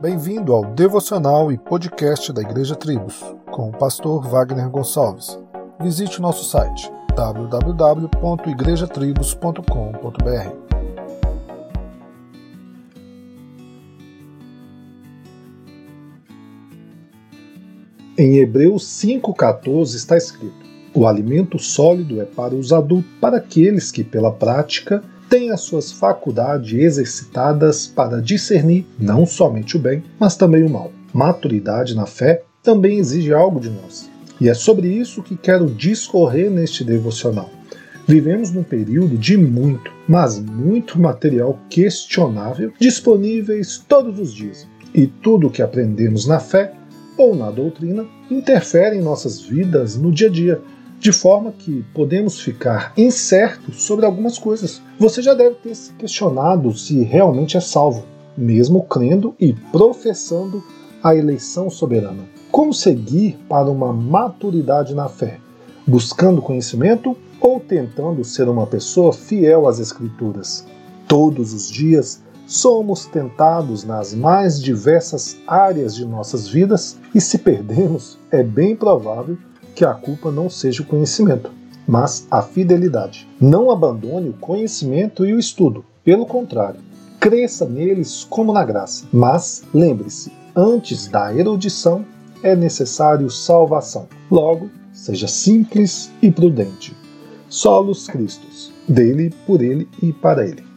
Bem-vindo ao devocional e podcast da Igreja Tribos, com o pastor Wagner Gonçalves. Visite o nosso site www.igrejatribos.com.br. Em Hebreus 5,14 está escrito: O alimento sólido é para os adultos, para aqueles que, pela prática, têm as suas faculdades exercitadas para discernir não somente o bem, mas também o mal. Maturidade na fé também exige algo de nós. E é sobre isso que quero discorrer neste devocional. Vivemos num período de muito, mas muito material questionável disponíveis todos os dias. E tudo o que aprendemos na fé ou na doutrina interfere em nossas vidas no dia a dia, de forma que podemos ficar incertos sobre algumas coisas. Você já deve ter se questionado se realmente é salvo, mesmo crendo e professando a eleição soberana. Como seguir para uma maturidade na fé? Buscando conhecimento ou tentando ser uma pessoa fiel às Escrituras? Todos os dias somos tentados nas mais diversas áreas de nossas vidas e, se perdemos, é bem provável que a culpa não seja o conhecimento, mas a fidelidade. Não abandone o conhecimento e o estudo. Pelo contrário, cresça neles como na graça. Mas lembre-se, antes da erudição é necessário salvação. Logo, seja simples e prudente. Solos Cristos, dele, por ele e para ele.